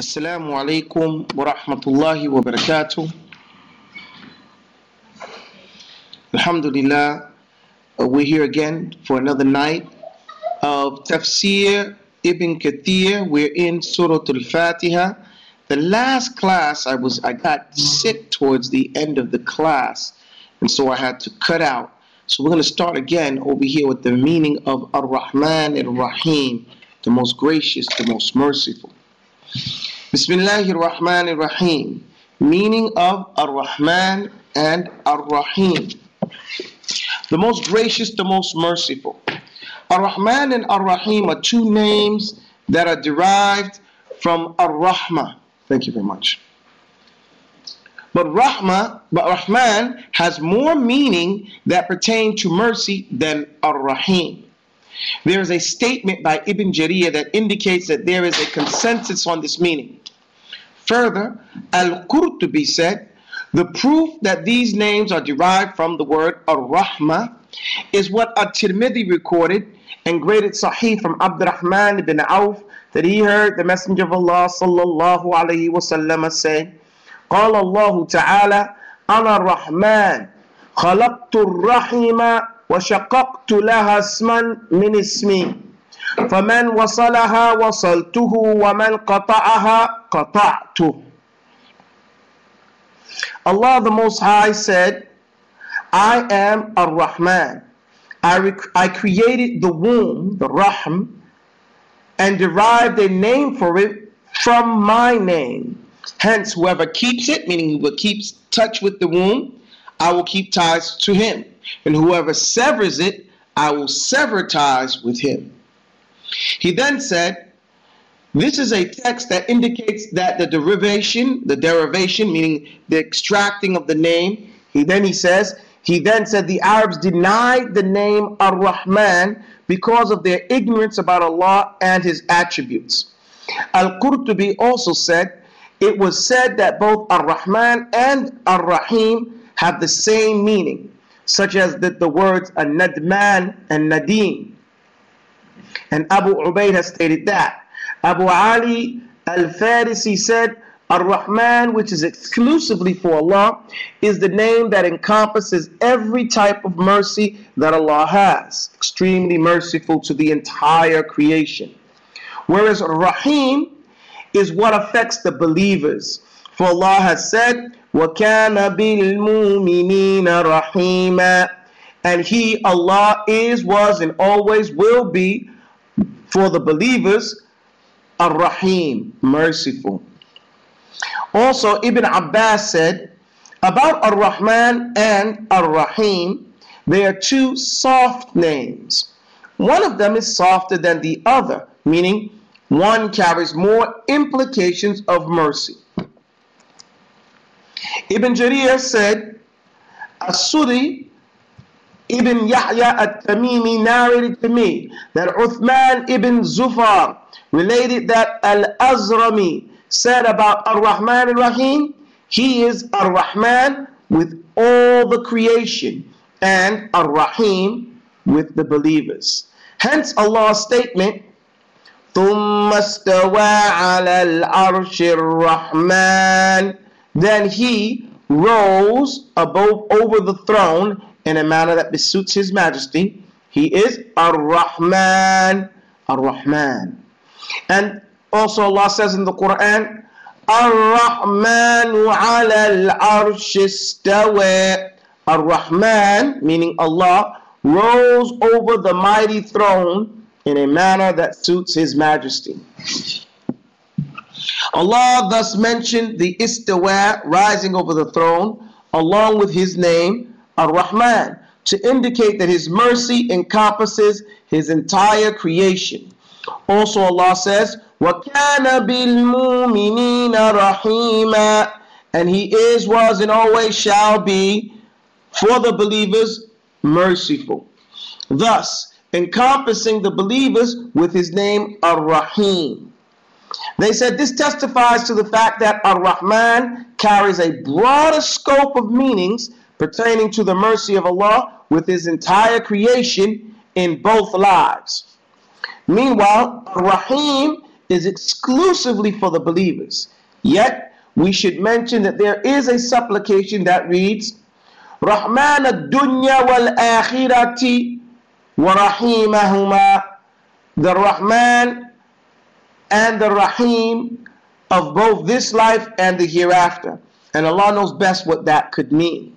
Assalamu alaikum wa rahmatullahi wa barakatuh. Alhamdulillah, uh, we're here again for another night of Tafsir Ibn Kathir. We're in Surah Al-Fatiha. The last class I was I got sick towards the end of the class, and so I had to cut out. So we're going to start again over here with the meaning of Ar-Rahman Ar-Rahim, the most gracious, the most merciful. Bismillahir Rahmanir Rahim. Meaning of Ar-Rahman and Ar-Rahim. The most gracious, the most merciful. Ar-Rahman and Ar-Rahim are two names that are derived from Ar Rahma. Thank you very much. But Rahmah, but Rahman has more meaning that pertain to mercy than Ar-Rahim. There is a statement by Ibn Jarir that indicates that there is a consensus on this meaning. Further, Al-Qurtubi said, the proof that these names are derived from the word Ar-Rahmah is what At-Tirmidhi recorded and graded Sahih from Abdurrahman ibn Auf that he heard the Messenger of Allah sallallahu alayhi wasallam say, قال الله تعالى أنا الرحمن خلقت الرحم وشققت لها اسما من اسمي فمن وصلها وصلته ومن قطعها قطعته Allah the Most High said, I am Ar-Rahman. I, rec- I created the womb, the Rahm, and derived a name for it from my name. Hence, whoever keeps it, meaning whoever keeps touch with the womb, I will keep ties to him. And whoever severs it, I will sever ties with him. He then said, this is a text that indicates that the derivation, the derivation, meaning the extracting of the name, he then he says, he then said the Arabs denied the name Ar-Rahman because of their ignorance about Allah and his attributes. Al-Qurtubi also said, it was said that both Ar-Rahman and Ar-Rahim have the same meaning, such as the, the words An-Nadman and Nadim. And Abu Ubaid has stated that. Abu Ali al-Farisi said, Ar-Rahman, which is exclusively for Allah, is the name that encompasses every type of mercy that Allah has, extremely merciful to the entire creation. Whereas Rahim is what affects the believers. For Allah has said, وَكَانَ بِالْمُؤْمِنِينَ رَحِيمًا And He, Allah, is, was, and always will be for the believers Ar-Rahim, merciful. Also, Ibn Abbas said about Ar-Rahman and Ar-Rahim, they are two soft names. One of them is softer than the other, meaning one carries more implications of mercy. Ibn Jarir said, As-Sudi Ibn Yahya at-Tamimi narrated to me that Uthman ibn Zufar related that Al-Azrami said about Ar-Rahman Ar-Rahim, he is Ar-Rahman with all the creation and Ar-Rahim with the believers. Hence Allah's statement, ثم استوى على العرش الرحمن Then he rose above over the throne in a manner that besuits his majesty. He is Ar-Rahman, Ar-Rahman. And also Allah says in the Quran, Ar-Rahmanu ala al-arsh istawa. Ar-Rahman, meaning Allah, rose over the mighty throne in a manner that suits his majesty. Allah thus mentioned the istawa, rising over the throne, along with his name, Ar-Rahman, to indicate that his mercy encompasses his entire creation. Also Allah says, وَكَانَ بِالْمُؤْمِنِينَ رَحِيمًا And he is, was, and always shall be for the believers merciful. Thus, encompassing the believers with his name Ar-Rahim. They said this testifies to the fact that Ar-Rahman carries a broader scope of meanings pertaining to the mercy of Allah with his entire creation in both lives. Meanwhile, Rahim is exclusively for the believers. Yet, we should mention that there is a supplication that reads, Rahman ad-dunya wal-akhirati wa rahimahuma. The Rahman and the Rahim of both this life and the hereafter. And Allah knows best what that could mean.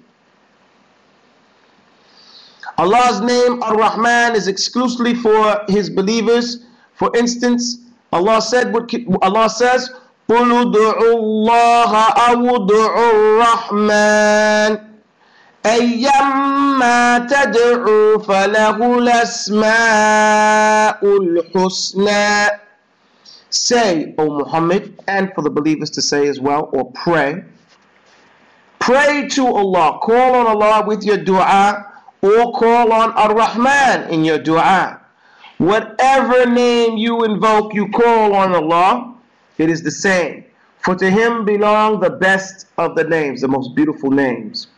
Allah's name Ar-Rahman is exclusively for His believers. For instance, Allah said what Allah says, قُلُ ادْعُوا اللَّهَ أَوْ الرَّحْمَنِ أيما تدعوا فله الأسماء الحسنى Say, O Muhammad, and for the believers to say as well, or pray. Pray to Allah. Call on Allah with your dua or call on Ar-Rahman in your dua. Whatever name you invoke, you call on Allah, it is the same. For to Him belong the best of the names, the most beautiful names.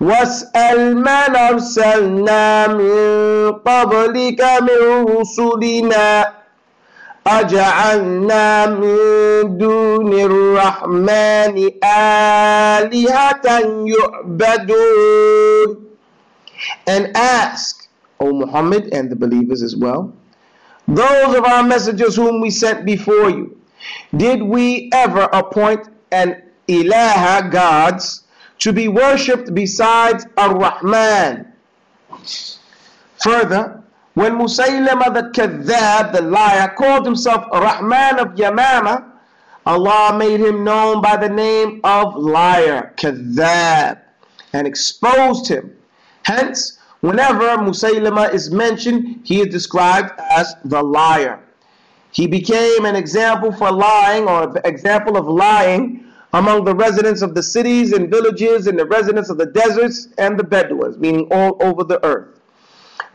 واسأل من أرسلنا من قبلك من رسلنا أجعلنا من دون الرحمن آلهة يعبدون And ask, O Muhammad and the believers as well, those of our messengers whom we sent before you, did we ever appoint an ilaha gods to be worshipped besides Ar-Rahman? Further, when Musaylama the Kadhab, the liar, called himself Rahman of Yamama, Allah made him known by the name of liar, Kadhab, and exposed him. Hence, whenever Musaylama is mentioned, he is described as the liar. He became an example for lying or example of lying among the residents of the cities and villages and the residents of the deserts and the Bedouins, meaning all over the earth.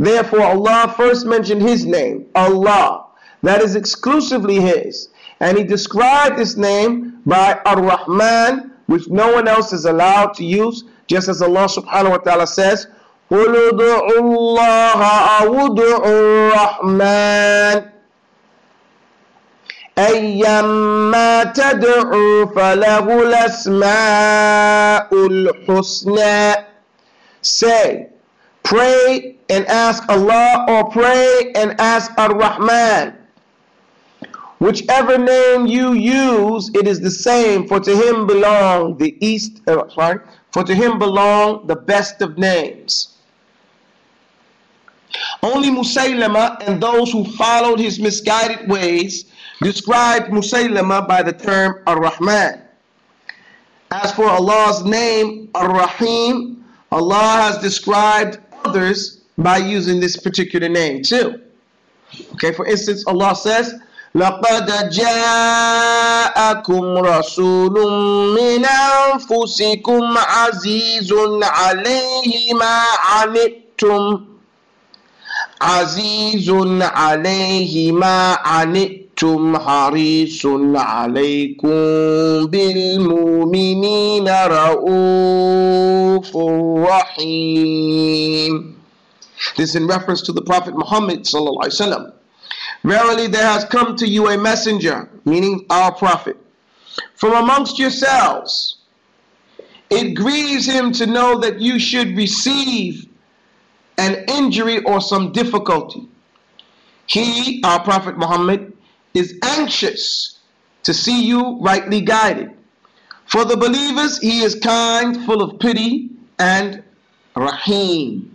Therefore, Allah first mentioned His name, Allah. That is exclusively His. And He described this name by Ar-Rahman, which no one else is allowed to use, just as Allah subhanahu wa ta'ala says, قُلُ اللَّهَ الرَّحْمَنِ أيما تدعوا فله الأسماء الحسنى Say, pray and ask Allah or pray and ask Ar-Rahman. Whichever name you use, it is the same, for to him belong the east, uh, sorry, for to him belong the best of names. Only Musaylama and those who followed his misguided ways described Musaylama by the term Ar-Rahman. As for Allah's name, Ar-Rahim, Allah has described others by using this particular name too. Okay, for instance, Allah says, لقد جاءكم رسول من أنفسكم عزيز عليه ما عنتم عزيز عليه ما عنتم حريص عليكم بالمؤمنين رؤوف رحيم this in reference to the Prophet Muhammad Verily there has come to you a messenger, meaning our Prophet, from amongst yourselves. It grieves him to know that you should receive an injury or some difficulty. He, our Prophet Muhammad, is anxious to see you rightly guided. For the believers, he is kind, full of pity, and Rahim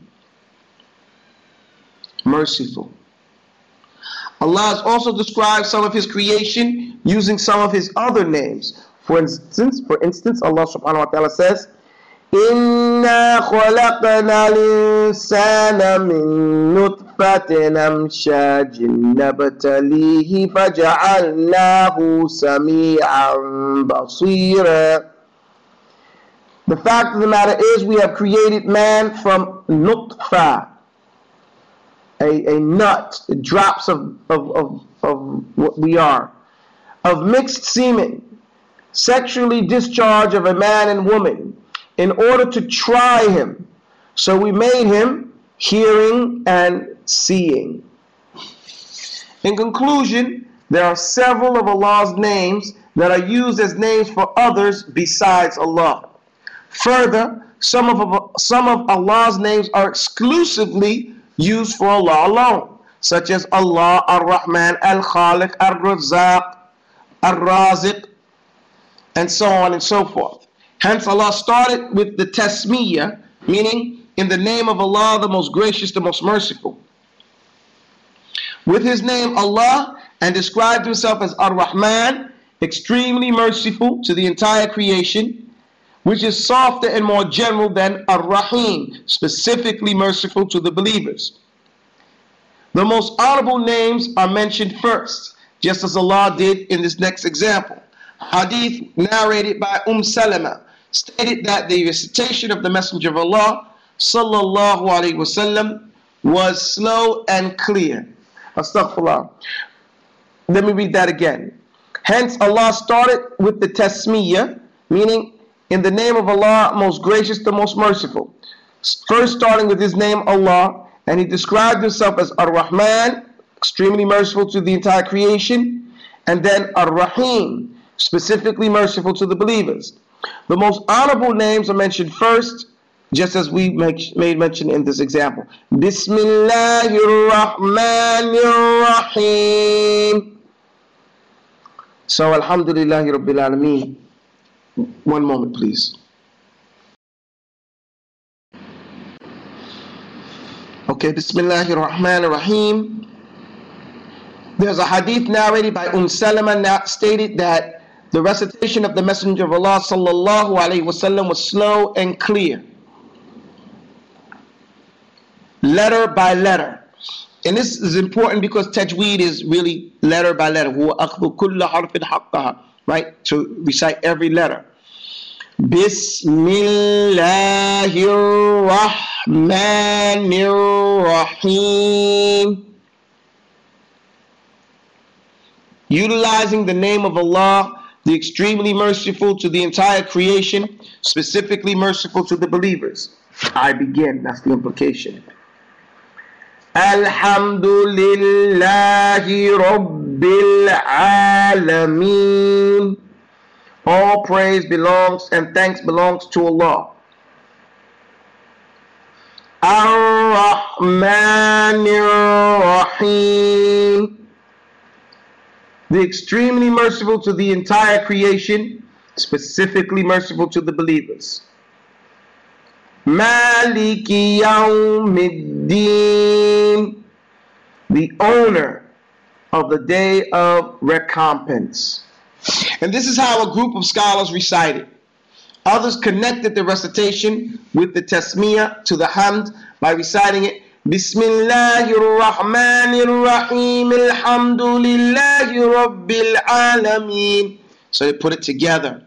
merciful. Allah has also described some of his creation using some of his other names. For instance, for instance, Allah subhanahu wa ta'ala says, إنا خلقنا الإنسان من نطفة أمشاج نبتليه فجعلناه سميعا بصيرا The fact of the matter is we have created man from nutfa, a, a nut, drops of, of, of, of what we are, of mixed semen, sexually discharge of a man and woman, in order to try him. So we made him hearing and seeing. In conclusion, there are several of Allah's names that are used as names for others besides Allah. Further, some of, some of Allah's names are exclusively used for Allah alone, such as Allah, Ar-Rahman, Al-Khaliq, Ar-Razaq, Ar-Raziq, and so on and so forth. Hence, Allah started with the Tasmiyah, meaning in the name of Allah, the most gracious, the most merciful. With his name Allah, and described himself as Ar-Rahman, extremely merciful to the entire creation, which is softer and more general than Ar-Rahim, specifically merciful to the believers. The most honorable names are mentioned first, just as Allah did in this next example. Hadith narrated by Umm Salama stated that the recitation of the Messenger of Allah sallallahu alaihi wasallam was slow and clear. Astaghfirullah. Let me read that again. Hence, Allah started with the tasmiyah, meaning in the name of Allah, most gracious, the most merciful. First starting with his name Allah, and he described himself as Ar-Rahman, extremely merciful to the entire creation, and then Ar-Rahim, specifically merciful to the believers. The most honorable names are mentioned first, just as we made mention in this example. Bismillahir Rahmanir Rahim. So, Alhamdulillahi Rabbil Alameen. One moment, please. Okay, Bismillahir Rahmanir Rahim. There's a hadith narrated by Umm Salama stated that the recitation of the Messenger of Allah sallallahu alaihi wasallam was slow and clear, letter by letter. And this is important because tajweed is really letter by letter right? So recite every letter. Bismillahirrahmanirrahim. Utilizing the name of Allah, the extremely merciful to the entire creation, specifically merciful to the believers. I begin, that's the implication. Alhamdulillahi Rabbil Rabbil All praise belongs and thanks belongs to Allah. Ar-Rahmanir Rahim. The extremely merciful to the entire creation, specifically merciful to the believers. Maliki Yawmiddin. The owner of the day of recompense. And this is how a group of scholars recited. Others connected the recitation with the tasmiyah to the hamd by reciting it Rahim Alhamdulillahi Rabbil Alameen. So they put it together.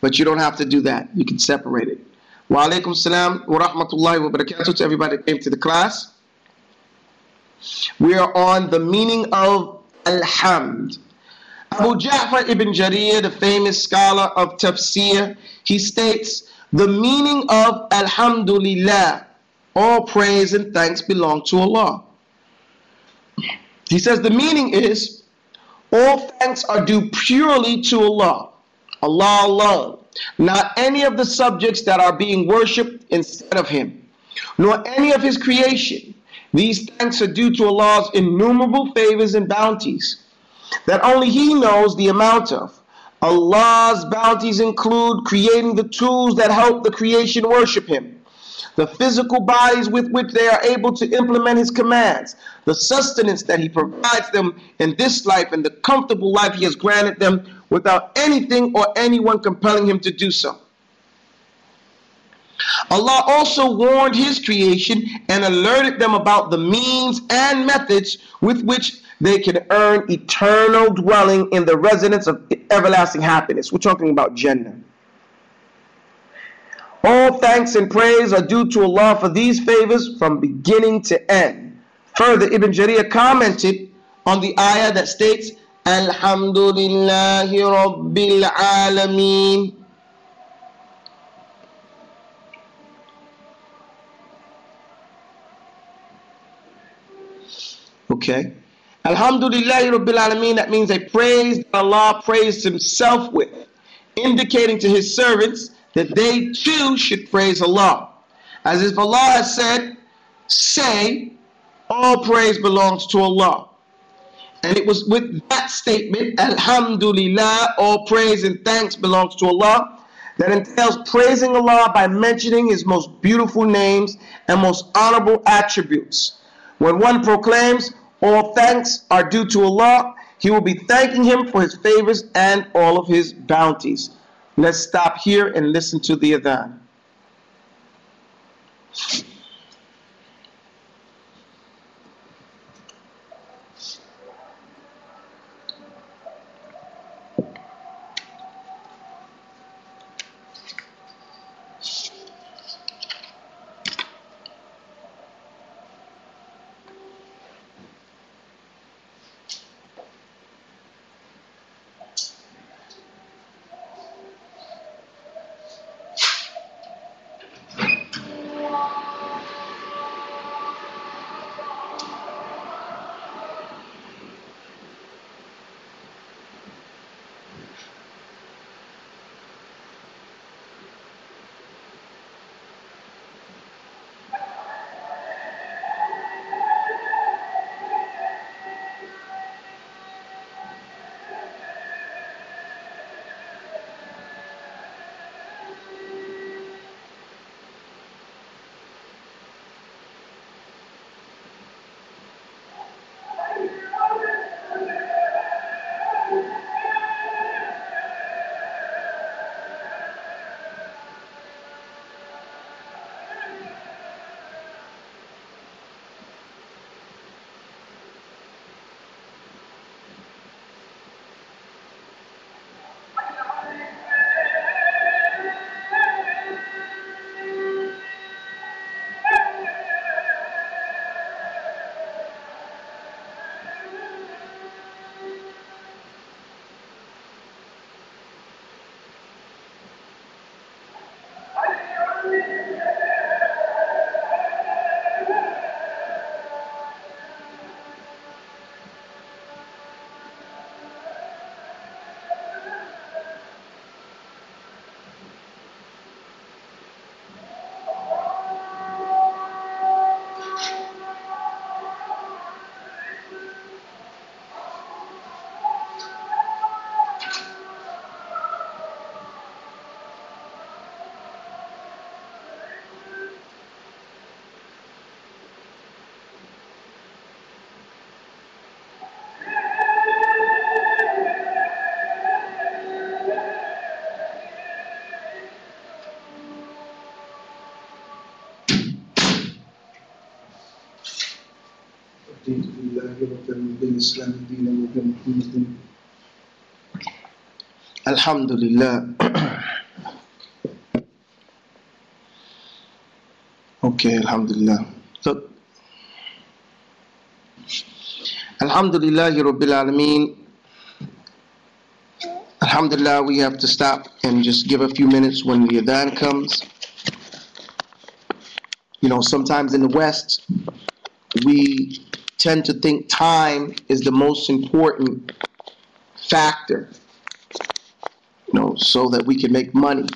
But you don't have to do that. You can separate it. Wa alaikum salam wa rahmatullahi wa barakatuh to everybody that came to the class. We are on the meaning of Alhamd. Abu Ja'far ibn Jarir, the famous scholar of tafsir, he states the meaning of Alhamdulillah, all praise and thanks belong to Allah. He says the meaning is all thanks are due purely to Allah, Allah alone not any of the subjects that are being worshipped instead of him, nor any of his creation. These thanks are due to Allah's innumerable favors and bounties that only he knows the amount of. Allah's bounties include creating the tools that help the creation worship him, the physical bodies with which they are able to implement his commands, the sustenance that he provides them in this life and the comfortable life he has granted them without anything or anyone compelling him to do so. Allah also warned His creation and alerted them about the means and methods with which they can earn eternal dwelling in the residence of everlasting happiness. We're talking about Jannah. All thanks and praise are due to Allah for these favors from beginning to end. Further, Ibn Jarir commented on the ayah that states, Alhamdulillahi Rabbil Alameen. Okay. Alhamdulillah Rabbil Alameen, that means a praise that Allah praised Himself with, indicating to His servants that they too should praise Allah. As if Allah has said, say, all praise belongs to Allah. And it was with that statement, Alhamdulillah, all praise and thanks belongs to Allah, that entails praising Allah by mentioning His most beautiful names and most honorable attributes. When one proclaims, all thanks are due to Allah, he will be thanking Him for His favors and all of His bounties. Let's stop here and listen to the adhan. Alhamdulillah. bin İslam dine ve Muhammedin. Elhamdülillah. okay, Elhamdülillah. So, Alhamdulillah, we have to stop and just give a few minutes when the Adhan comes. You know, sometimes in the West, we tend to think time is the most important factor you know, so that we can make money.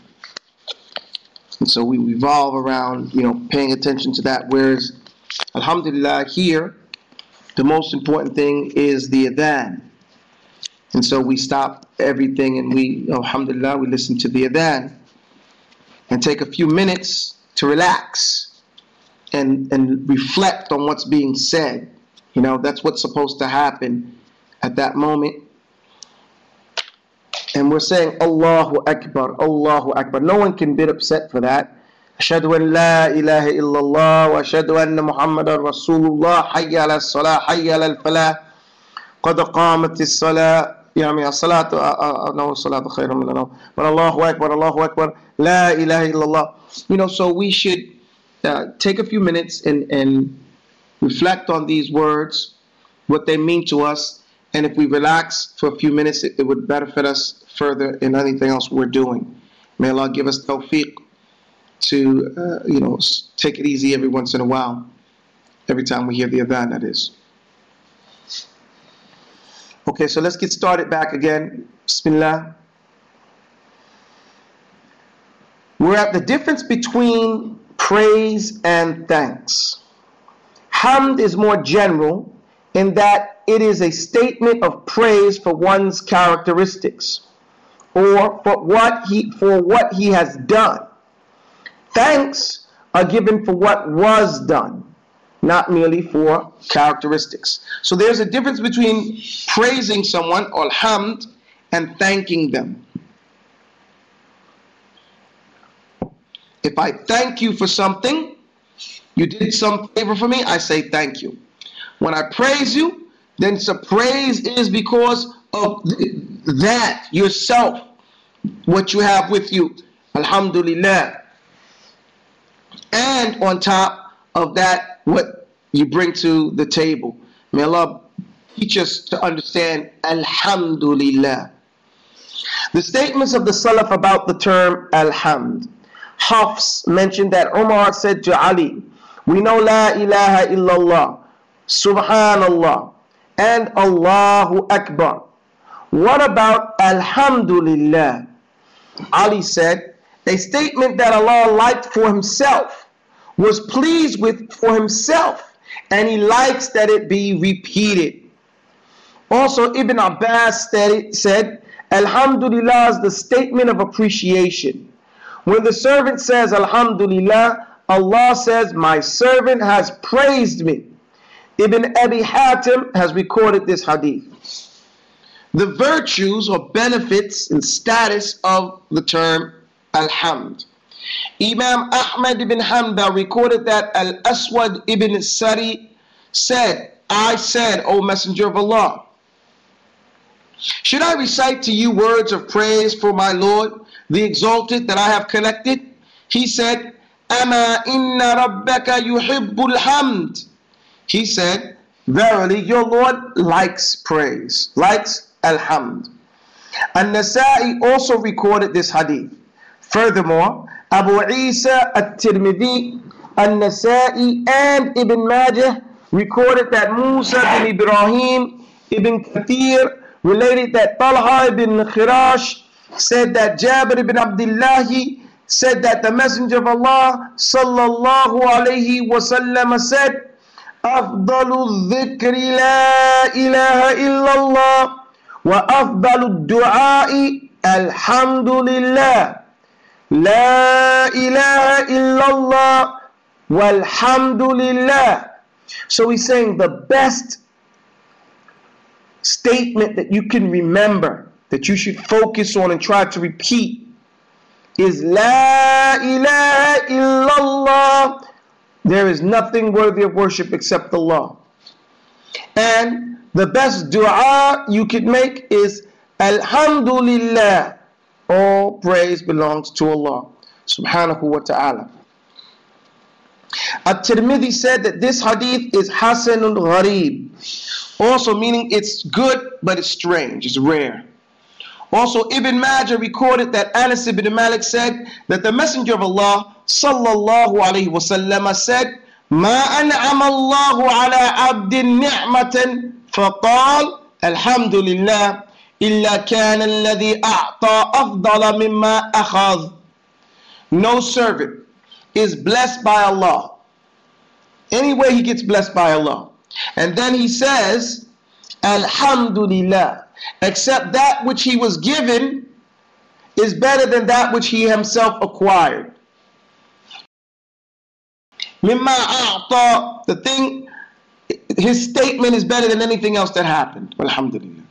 And so we revolve around, you know, paying attention to that. Whereas, alhamdulillah, here, the most important thing is the adhan. And so we stop everything and we, alhamdulillah, we listen to the adhan and take a few minutes to relax and, and reflect on what's being said. You know, that's what's supposed to happen at that moment and we're saying Allahu Akbar, Allahu Akbar. No one can get upset for that. أشهد أن لا إله إلا الله وأشهد أن محمد رسول الله حي على الصلاة حي على الفلاح قد قامت الصلاة يعني الصلاة أنه الصلاة خير من النوم but الله أكبر الله أكبر لا إله إلا الله you know so we should uh, take a few minutes and, and reflect on these words what they mean to us and if we relax for a few minutes it, it would benefit us further in anything else we're doing. May Allah give us tawfiq to, uh, you know, take it easy every once in a while, every time we hear the adhan, that is. Okay, so let's get started back again. Bismillah. We're at the difference between praise and thanks. Hamd is more general in that it is a statement of praise for one's characteristics or for what he for what he has done. Thanks are given for what was done, not merely for characteristics. So there's a difference between praising someone or hamd and thanking them. If I thank you for something, you did some favor for me, I say thank you. When I praise you, then the praise is because of that yourself, what you have with you. Alhamdulillah. And on top of that, what you bring to the table. May Allah teach us to understand Alhamdulillah. The statements of the Salaf about the term Alhamd. Hafs mentioned that Umar said to Ali, We know La ilaha illallah, Subhanallah, and Allahu Akbar. What about Alhamdulillah? Ali said, a statement that Allah liked for himself, was pleased with for himself, and he likes that it be repeated. Also, Ibn Abbas said, Alhamdulillah is the statement of appreciation. When the servant says Alhamdulillah, Allah says, My servant has praised me. Ibn Abi Hatim has recorded this hadith. The virtues or benefits and status of the term Alhamd. Imam Ahmad ibn Hanbal recorded that Al Aswad ibn Sari said, I said, O Messenger of Allah, should I recite to you words of praise for my Lord, the exalted that I have collected? He said, Ama inna rabbaka yuhibbul hamd. He said, Verily, your Lord likes praise, likes alhamd. And Nasa'i also recorded this hadith. Furthermore, Abu Isa at-Tirmidhi, An-Nasa'i, and Ibn Majah recorded that Musa bin Ibrahim ibn Kathir related that Talha ibn Khirash said that Jabir ibn Abdullah said that the Messenger of Allah sallallahu alayhi wasallam said, أفضل الذكر لا إله إلا الله وأفضل الدعاء الحمد لله لا إله إلا الله والحمد لله So he's saying the best statement that you can remember, that you should focus on and try to repeat, is La ilaha illallah. There is nothing worthy of worship except Allah. And the best dua you could make is Alhamdulillah. All praise belongs to Allah subhanahu wa ta'ala. At-Tirmidhi said that this hadith is Hasanul Gharib. Also meaning it's good, but it's strange, it's rare. Also, Ibn Majah recorded that Anas ibn Malik said that the Messenger of Allah sallallahu alayhi wasallam said, ما أنعم الله على عبد نعمة فقال الحمد لله إلا كان الذي أعطى أفضل مما أخذ No servant is blessed by Allah. Anyway, he gets blessed by Allah. And then he says, Alhamdulillah, except that which he was given is better than that which he himself acquired. The thing, his statement is better than anything else that happened. Alhamdulillah.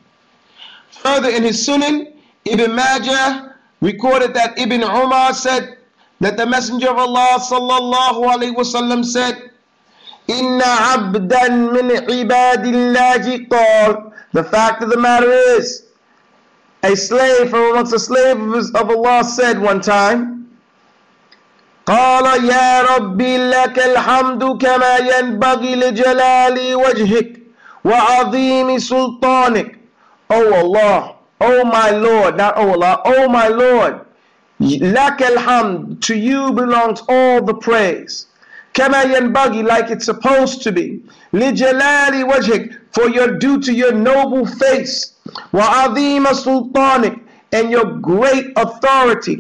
Further in his Sunan, Ibn Majah recorded that Ibn Umar said that the Messenger of Allah sallallahu alaihi wasallam said, Inna abdan min ibadillahi qal. The fact of the matter is, a slave from amongst the slaves of Allah said one time, قال يا ربي لك الحمد كما ينبغي لجلال وجهك وعظيم سلطانك Oh Allah, oh my Lord, not oh Allah, oh my Lord, لك الحمد, to you belongs all the praise كما ينبغي like it's supposed to be لجلال وجهك for your due to your noble face وعظيم سلطانك and your great authority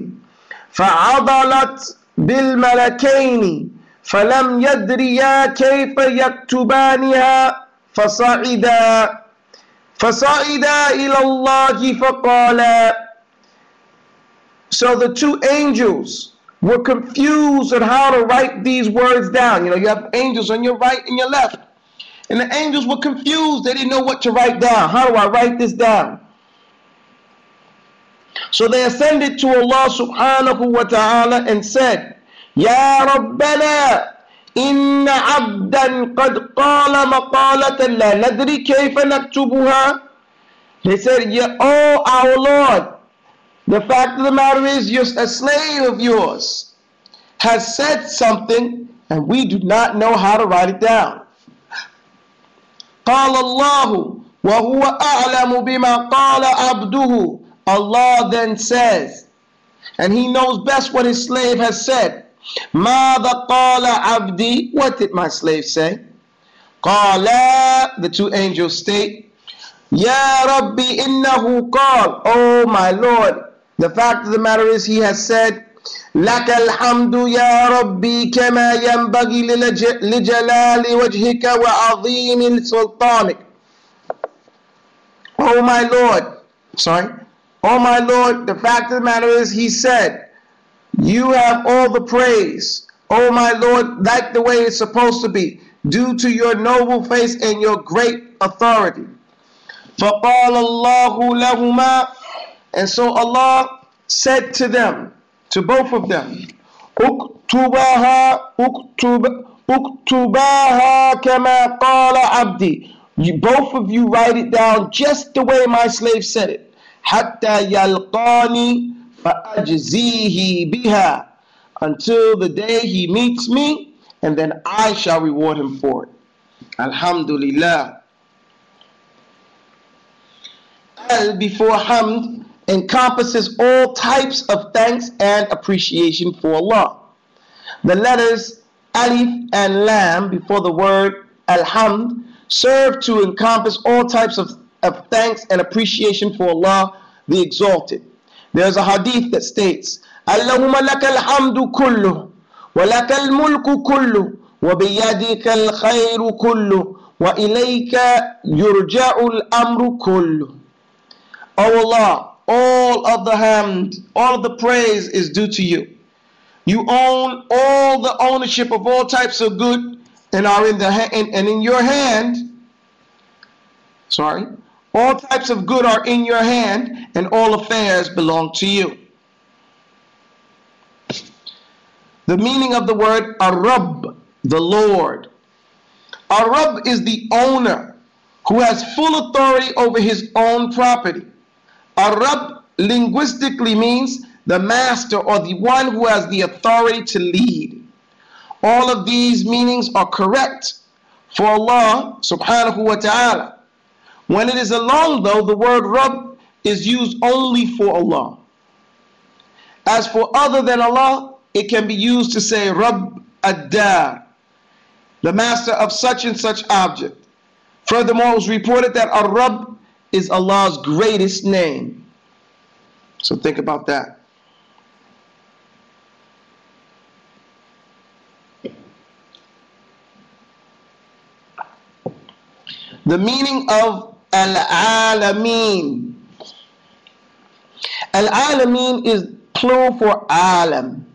فعضلت بالملكين فلم يدريا كيف يكتبانها فصعدا فصعدا إلى الله فقالا So the two angels were confused on how to write these words down. You know, you have angels on your right and your left. And the angels were confused. They didn't know what to write down. How do I write this down? So they ascended to Allah subhanahu wa ta'ala and said, Ya Rabbana, إن عبدا قد قال مقالة لا ندري كيف نكتبها They said, yeah, Oh our Lord, the fact of the matter is, you're a slave of yours has said something and we do not know how to write it down. قال الله وهو أعلم بما قال عبده Allah then says, and he knows best what his slave has said. ماذا قال عبدي? What did my slave say? قال, the two angels state, Ya Rabbi innahu قال, Oh my Lord, the fact of the matter is he has said, لك الحمد يا ربي كما ينبغي لجلال وجهك وعظيم سلطانك. Oh my Lord, sorry, Oh my Lord, the fact of the matter is, he said, You have all the praise. Oh my Lord, like the way it's supposed to be, due to your noble face and your great authority. فَقَالَ اللَّهُ لَهُمَا and so Allah said to them, to both of them, Uktubaha, kama qala abdi. Both of you write it down just the way my slave said it. Hatta yalqani fa'ajzihi biha. Until the day he meets me, and then I shall reward him for it. Alhamdulillah. Al before hamd encompasses all types of thanks and appreciation for Allah. The letters alif and lam before the word alhamd serve to encompass all types of of thanks and appreciation for Allah the Exalted. There's a hadith that states, laka alhamdu laka al-mulku kullu, wa biyadika al-khayru kullu, wa ilayka yurja'u al-amru kullu. Oh Allah, all of the hamd, all of the praise is due to you. You own all the ownership of all types of good and are in the and, and in your hand. Sorry, all types of good are in your hand, and all affairs belong to you. The meaning of the word Ar-Rabb, the Lord. Ar-Rabb is the owner who has full authority over his own property. Ar-Rabb linguistically means the master or the one who has the authority to lead. All of these meanings are correct for Allah subhanahu wa ta'ala. When it is alone, though, the word Rabb is used only for Allah. As for other than Allah, it can be used to say Rabb ad-Dar, the master of such and such object. Furthermore, it was reported that Ar-Rabb is Allah's greatest name. So think about that. The meaning of Al-Alameen. Al-Alameen is plural for Alam,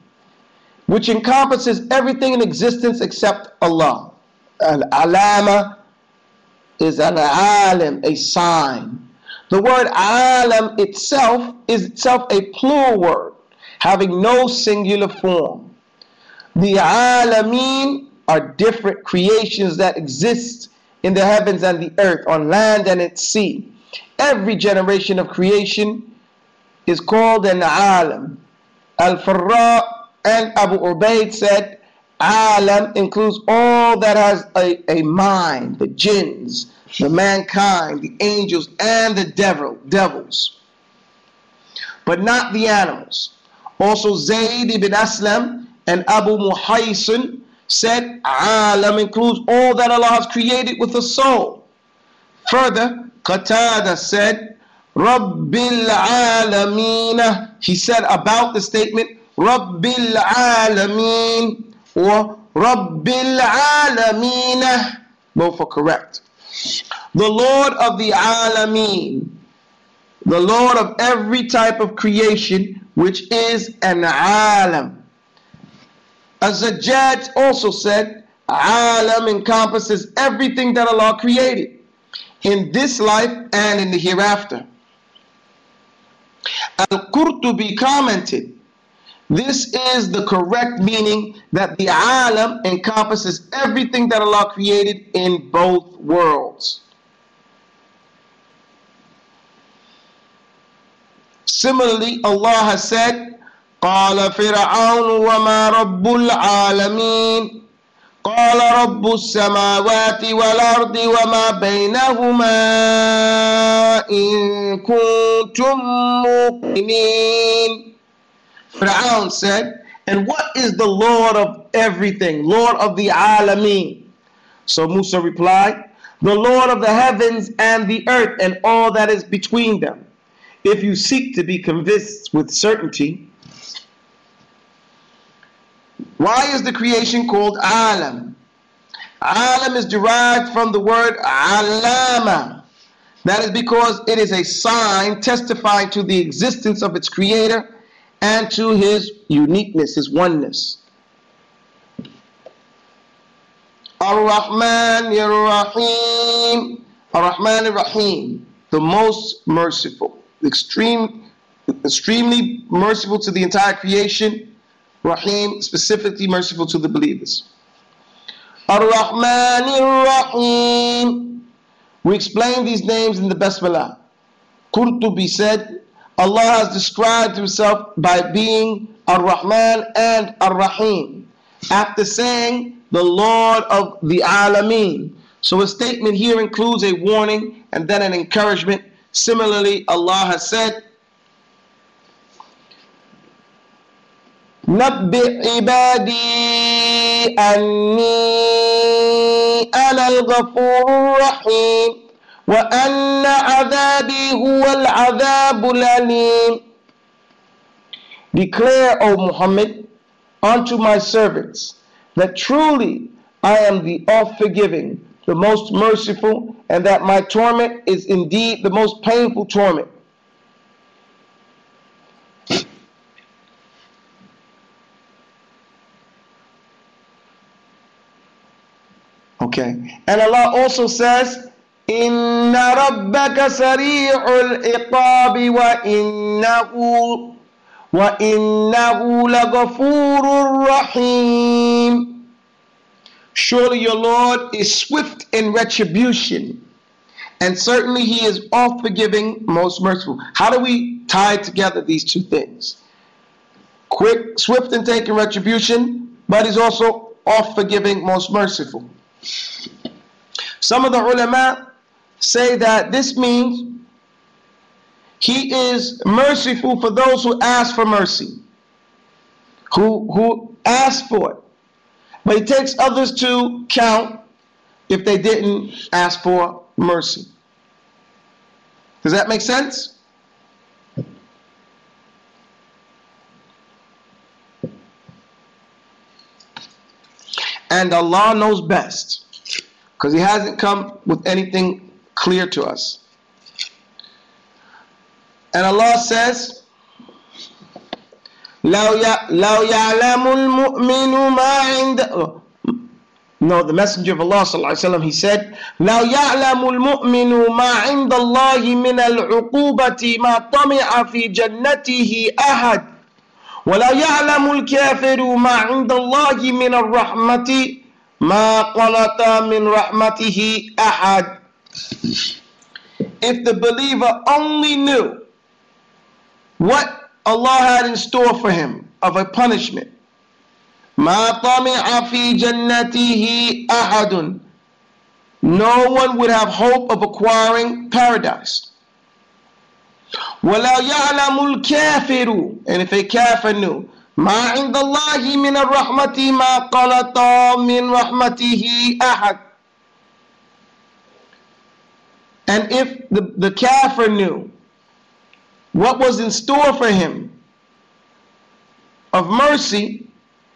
which encompasses everything in existence except Allah. Al-Alama is an alim, a sign. The word alam itself is itself a plural word, having no singular form. The alameen are different creations that exist in the heavens and the earth, on land and at sea. Every generation of creation is called an alam. Al-Farra and Abu Ubaid said, alam includes all that has a, a mind, the jinns, the mankind, the angels, and the devil, devils, but not the animals. Also Zayd ibn Aslam and Abu Muhaysin said alam includes all that Allah has created with a soul. Further, Qatada said Rabbil Alameen. He said about the statement Rabbil Alameen or Rabbil Alameen. Both are correct. The Lord of the Alameen, the Lord of every type of creation, which is an Alam. Az-Zajjaj also said, Alam encompasses everything that Allah created in this life and in the hereafter. Al-Qurtubi commented, this is the correct meaning that the alam encompasses everything that Allah created in both worlds. Similarly, Allah has said, قال فرعون وما رب العالمين قال رب السماوات والأرض وما بينهما إن كنتم موقنين Fir'aun said, and what is the Lord of everything, Lord of the Alameen? So Musa replied, the Lord of the heavens and the earth and all that is between them. If you seek to be convinced with certainty, why is the creation called alam? Alam is derived from the word alama. That is because it is a sign testifying to the existence of its creator and to his uniqueness, his oneness. Ar-Rahman Ar-Rahim, Ar-Rahman Ar-Rahim, the most merciful, extreme, extremely merciful to the entire creation, Rahim, specifically merciful to the believers. Ar-Rahman Ar-Rahim. We explain these names in the Basmalah. Qurtubi said, Allah has described himself by being Ar-Rahman and Ar-Rahim. After saying, the Lord of the Alameen. So a statement here includes a warning and then an encouragement. Similarly, Allah has said, نبئ عبادي أني أنا الغفور الرحيم وأن عذابي هو العذاب الأليم Declare, O Muhammad, unto my servants that truly I am the all-forgiving, the most merciful, and that my torment is indeed the most painful torment. Okay. And Allah also says, إن ربك سريع العقاب وإنه وإنه لغفور رحيم Surely your Lord is swift in retribution, and certainly He is all forgiving, most merciful. How do we tie together these two things? Quick, swift in taking retribution, but He's also all forgiving, most merciful. Some of the ulama say that this means he is merciful for those who ask for mercy, who, who ask for it. But he takes others to count if they didn't ask for mercy. Does that make sense? And Allah knows best because He hasn't come with anything clear to us. And Allah says, لو يعلم المؤمن ما عند No, the Messenger of Allah صلى الله عليه وسلم, he said, لو يعلم المؤمن ما عند الله من العقوبة ما طمع في جنته أحد ولا يعلم الكافر ما عند الله من الرحمة ما قنط من رحمته أحد If the believer only knew what Allah had in store for him of a punishment, ما طمع في جنته أحد No one would have hope of acquiring paradise. ولا يعلم الكافر And if a kafir knew ما عند الله من الرحمة ما قلط من رحمته أحد And if the, the kafir knew what was in store for him of mercy,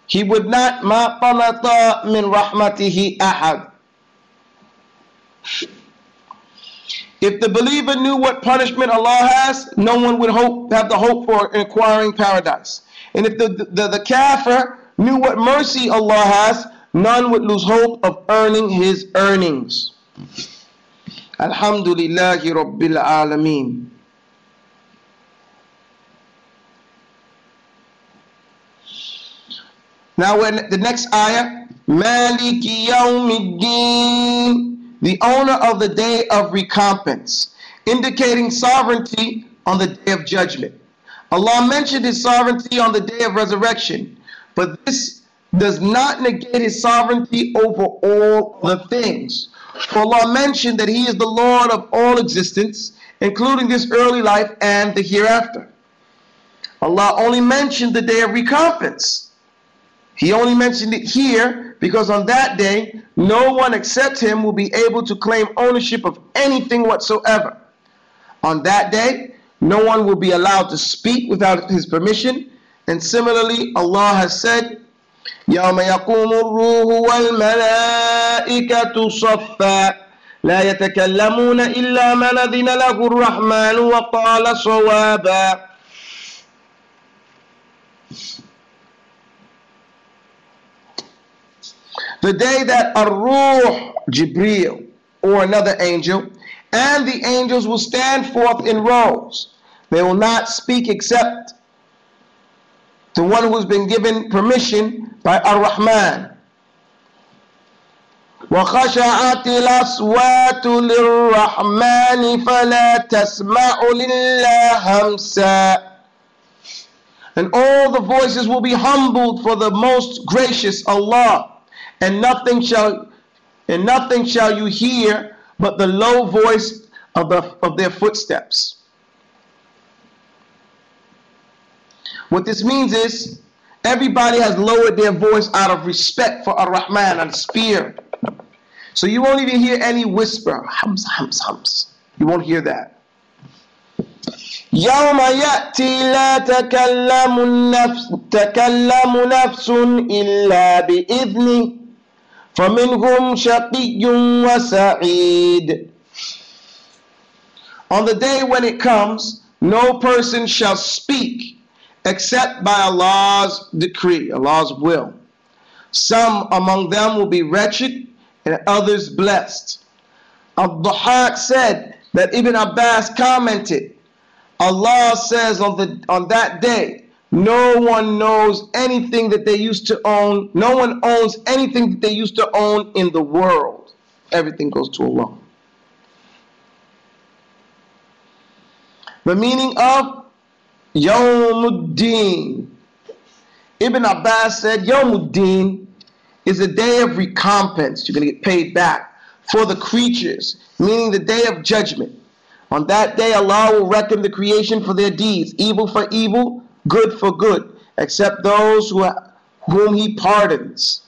he would not ma min rahmatihi ahad. If the believer knew what punishment Allah has, no one would hope have the hope for acquiring paradise. And if the, the, the kafir knew what mercy Allah has, none would lose hope of earning his earnings. Alhamdulillahi Rabbil Alameen. Now when the next ayah, Maliki the owner of the day of recompense, indicating sovereignty on the day of judgment. Allah mentioned his sovereignty on the day of resurrection, but this does not negate his sovereignty over all the things. For Allah mentioned that he is the Lord of all existence, including this early life and the hereafter. Allah only mentioned the day of recompense. He only mentioned it here because on that day, no one except him will be able to claim ownership of anything whatsoever. On that day, no one will be allowed to speak without his permission. And similarly, Allah has said, يوم يقوم الروح والملائكة صفا لا يتكلمون إلا من أذن له الرحمن وقال صوابا The day that Ar-Ruh, Jibreel, or another angel, and the angels will stand forth in rows. They will not speak except to one who has been given permission by Ar-Rahman. وخشعت الأصوات للرحمن فلا تسمع لله همسا And all the voices will be humbled for the most gracious Allah and nothing shall and nothing shall you hear but the low voice of, the, of their footsteps. What this means is everybody has lowered their voice out of respect for Ar-Rahman and spear. So you won't even hear any whisper, hums, hums, hums. You won't hear that. يوم يأتي لا تكلم النفس تكلم نفس إلا بإذنه فمنهم شقي وسعيد On the day when it comes, no person shall speak except by Allah's decree, Allah's will. Some among them will be wretched and others blessed. Abdullah said that Ibn Abbas commented, Allah says on, the, on that day, no one knows anything that they used to own. No one owns anything that they used to own in the world. Everything goes to Allah. The meaning of Yawmuddin. Ibn Abbas said Yawmuddin is a day of recompense. You're going to get paid back for the creatures, meaning the day of judgment. On that day, Allah will reckon the creation for their deeds, evil for evil, good for good, except those who, whom He pardons.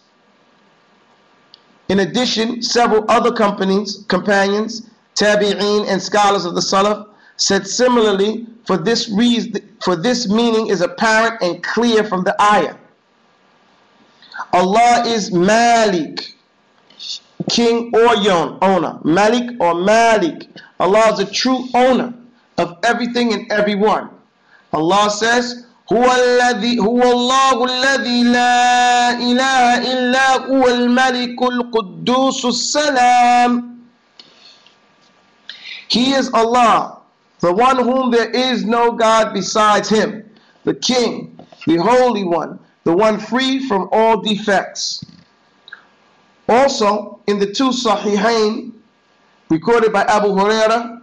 In addition, several other companies, companions, tabi'een, and scholars of the Salaf said similarly, for this reason, for this meaning is apparent and clear from the ayah. Allah is Malik, king or yon, owner. Malik or Malik. Allah is a true owner of everything and everyone. Allah says, هو الذي هو الله الذي لا إله إلا هو الملك القدوس السلام He is Allah, the one whom there is no God besides Him, the King, the Holy One, the one free from all defects. Also, in the two Sahihain, recorded by Abu Huraira,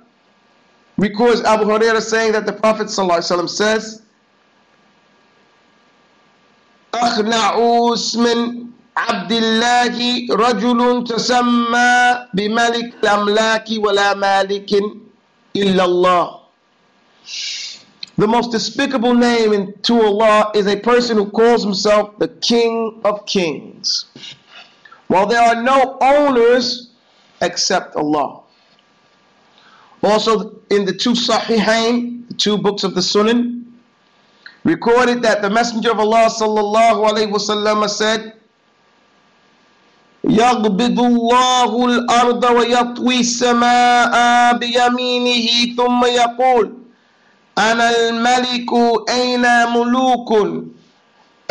records Abu Huraira saying that the Prophet ﷺ says, أخنع اسم عبد الله رجل تسمى بملك الأملاك ولا مالك illallah. The most despicable name to Allah is a person who calls himself the King of Kings. While there are no owners except Allah. Also in the two Sahihain, the two books of the Sunan, recorded that the Messenger of Allah sallallahu alayhi wasallam said, يغبض الله الأرض ويطوي السماء بيمينه ثم يقول أنا الملك أين ملوك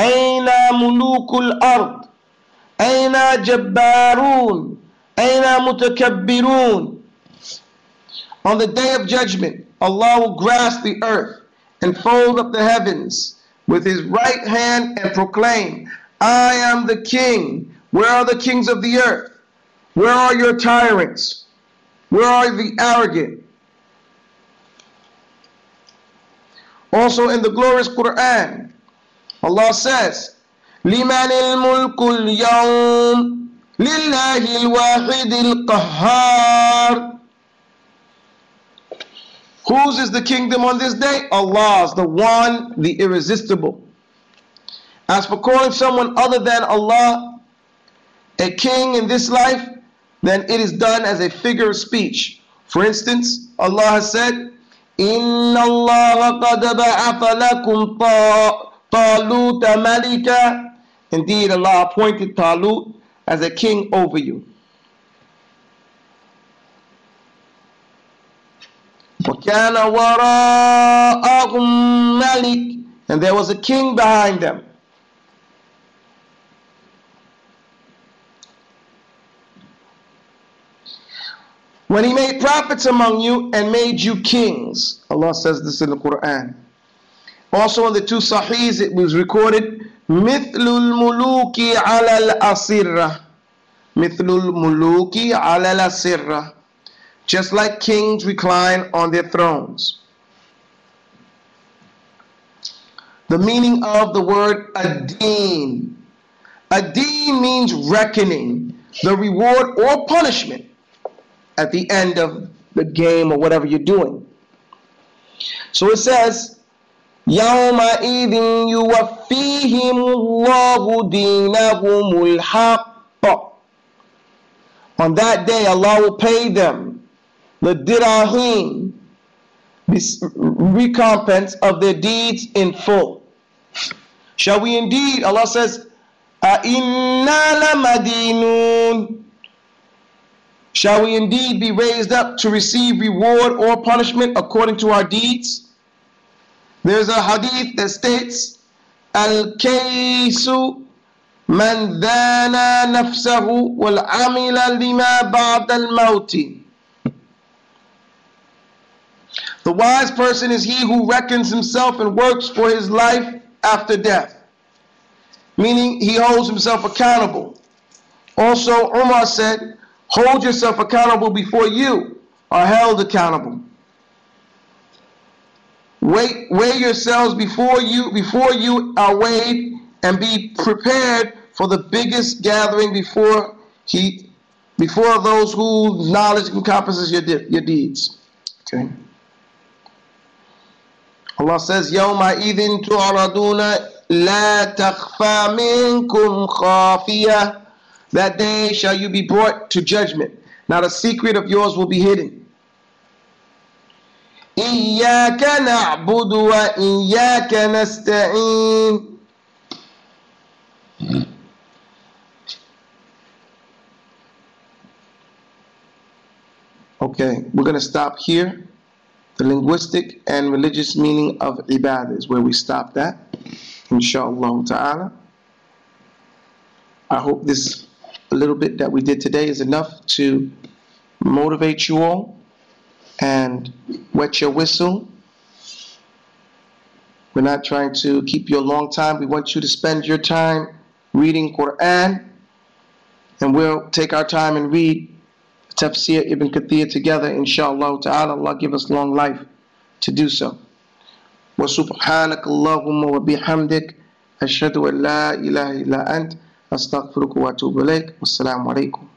أين ملوك الأرض أين جبارون أين متكبرون On the day of judgment, Allah will grasp the earth and fold up the heavens with his right hand and proclaim, I am the king. Where are the kings of the earth? Where are your tyrants? Where are the arrogant? Also in the glorious Quran, Allah says, لمن الملك اليوم لله الواحد القهار Whose is the kingdom on this day? Allah's, the one, the irresistible. As for calling someone other than Allah a king in this life, then it is done as a figure of speech. For instance, Allah has said, إن الله قد بعث لكم طالوت ملكا Indeed, Allah appointed Talut as a king over you. وكان وراءهم ملك and there was a king behind them. When he made prophets among you and made you kings. Allah says this in the Quran. Also in the two Sahihs it was recorded, مثل الملوك على الأسرة مثل الملوك على الأسرة Just like kings recline on their thrones. The meaning of the word adeen. Adeen means reckoning, the reward or punishment at the end of the game or whatever you're doing. So it says, يومئذ يوفيهم الله دينهم الحق On that day Allah will pay them the dirahim, recompense of their deeds in full. Shall we indeed, Allah says, أَإِنَّا لَمَدِينُونَ Shall we indeed be raised up to receive reward or punishment according to our deeds? There's a hadith that states, Al-Kaysu man dana nafsahu wal amila lima ba'da al-mawti. The wise person is he who reckons himself and works for his life after death. Meaning he holds himself accountable. Also, Umar said, Hold yourself accountable before you are held accountable. Weigh, weigh yourselves before you before you are weighed and be prepared for the biggest gathering before he before those whose knowledge encompasses your, your deeds. Okay. Allah says, يَوْمَ إِذٍ تُعْرَضُونَ لَا تَخْفَى مِنْكُمْ خَافِيَةٌ that day shall you be brought to judgment. Not a secret of yours will be hidden. إياك نعبد وإياك نستعين Okay, we're going to stop here. The linguistic and religious meaning of ibadah is where we stop that. Inshallah ta'ala. I hope this a little bit that we did today is enough to motivate you all and wet your whistle. We're not trying to keep you a long time. We want you to spend your time reading Quran and we'll take our time and read Tafsir Ibn Kathir together, inshallah ta'ala. Allah give us long life to do so. وسبحانك اللهم وبحمدك أشهد أن لا إله إلا أنت أستغفرك وأتوب إليك. والسلام عليكم.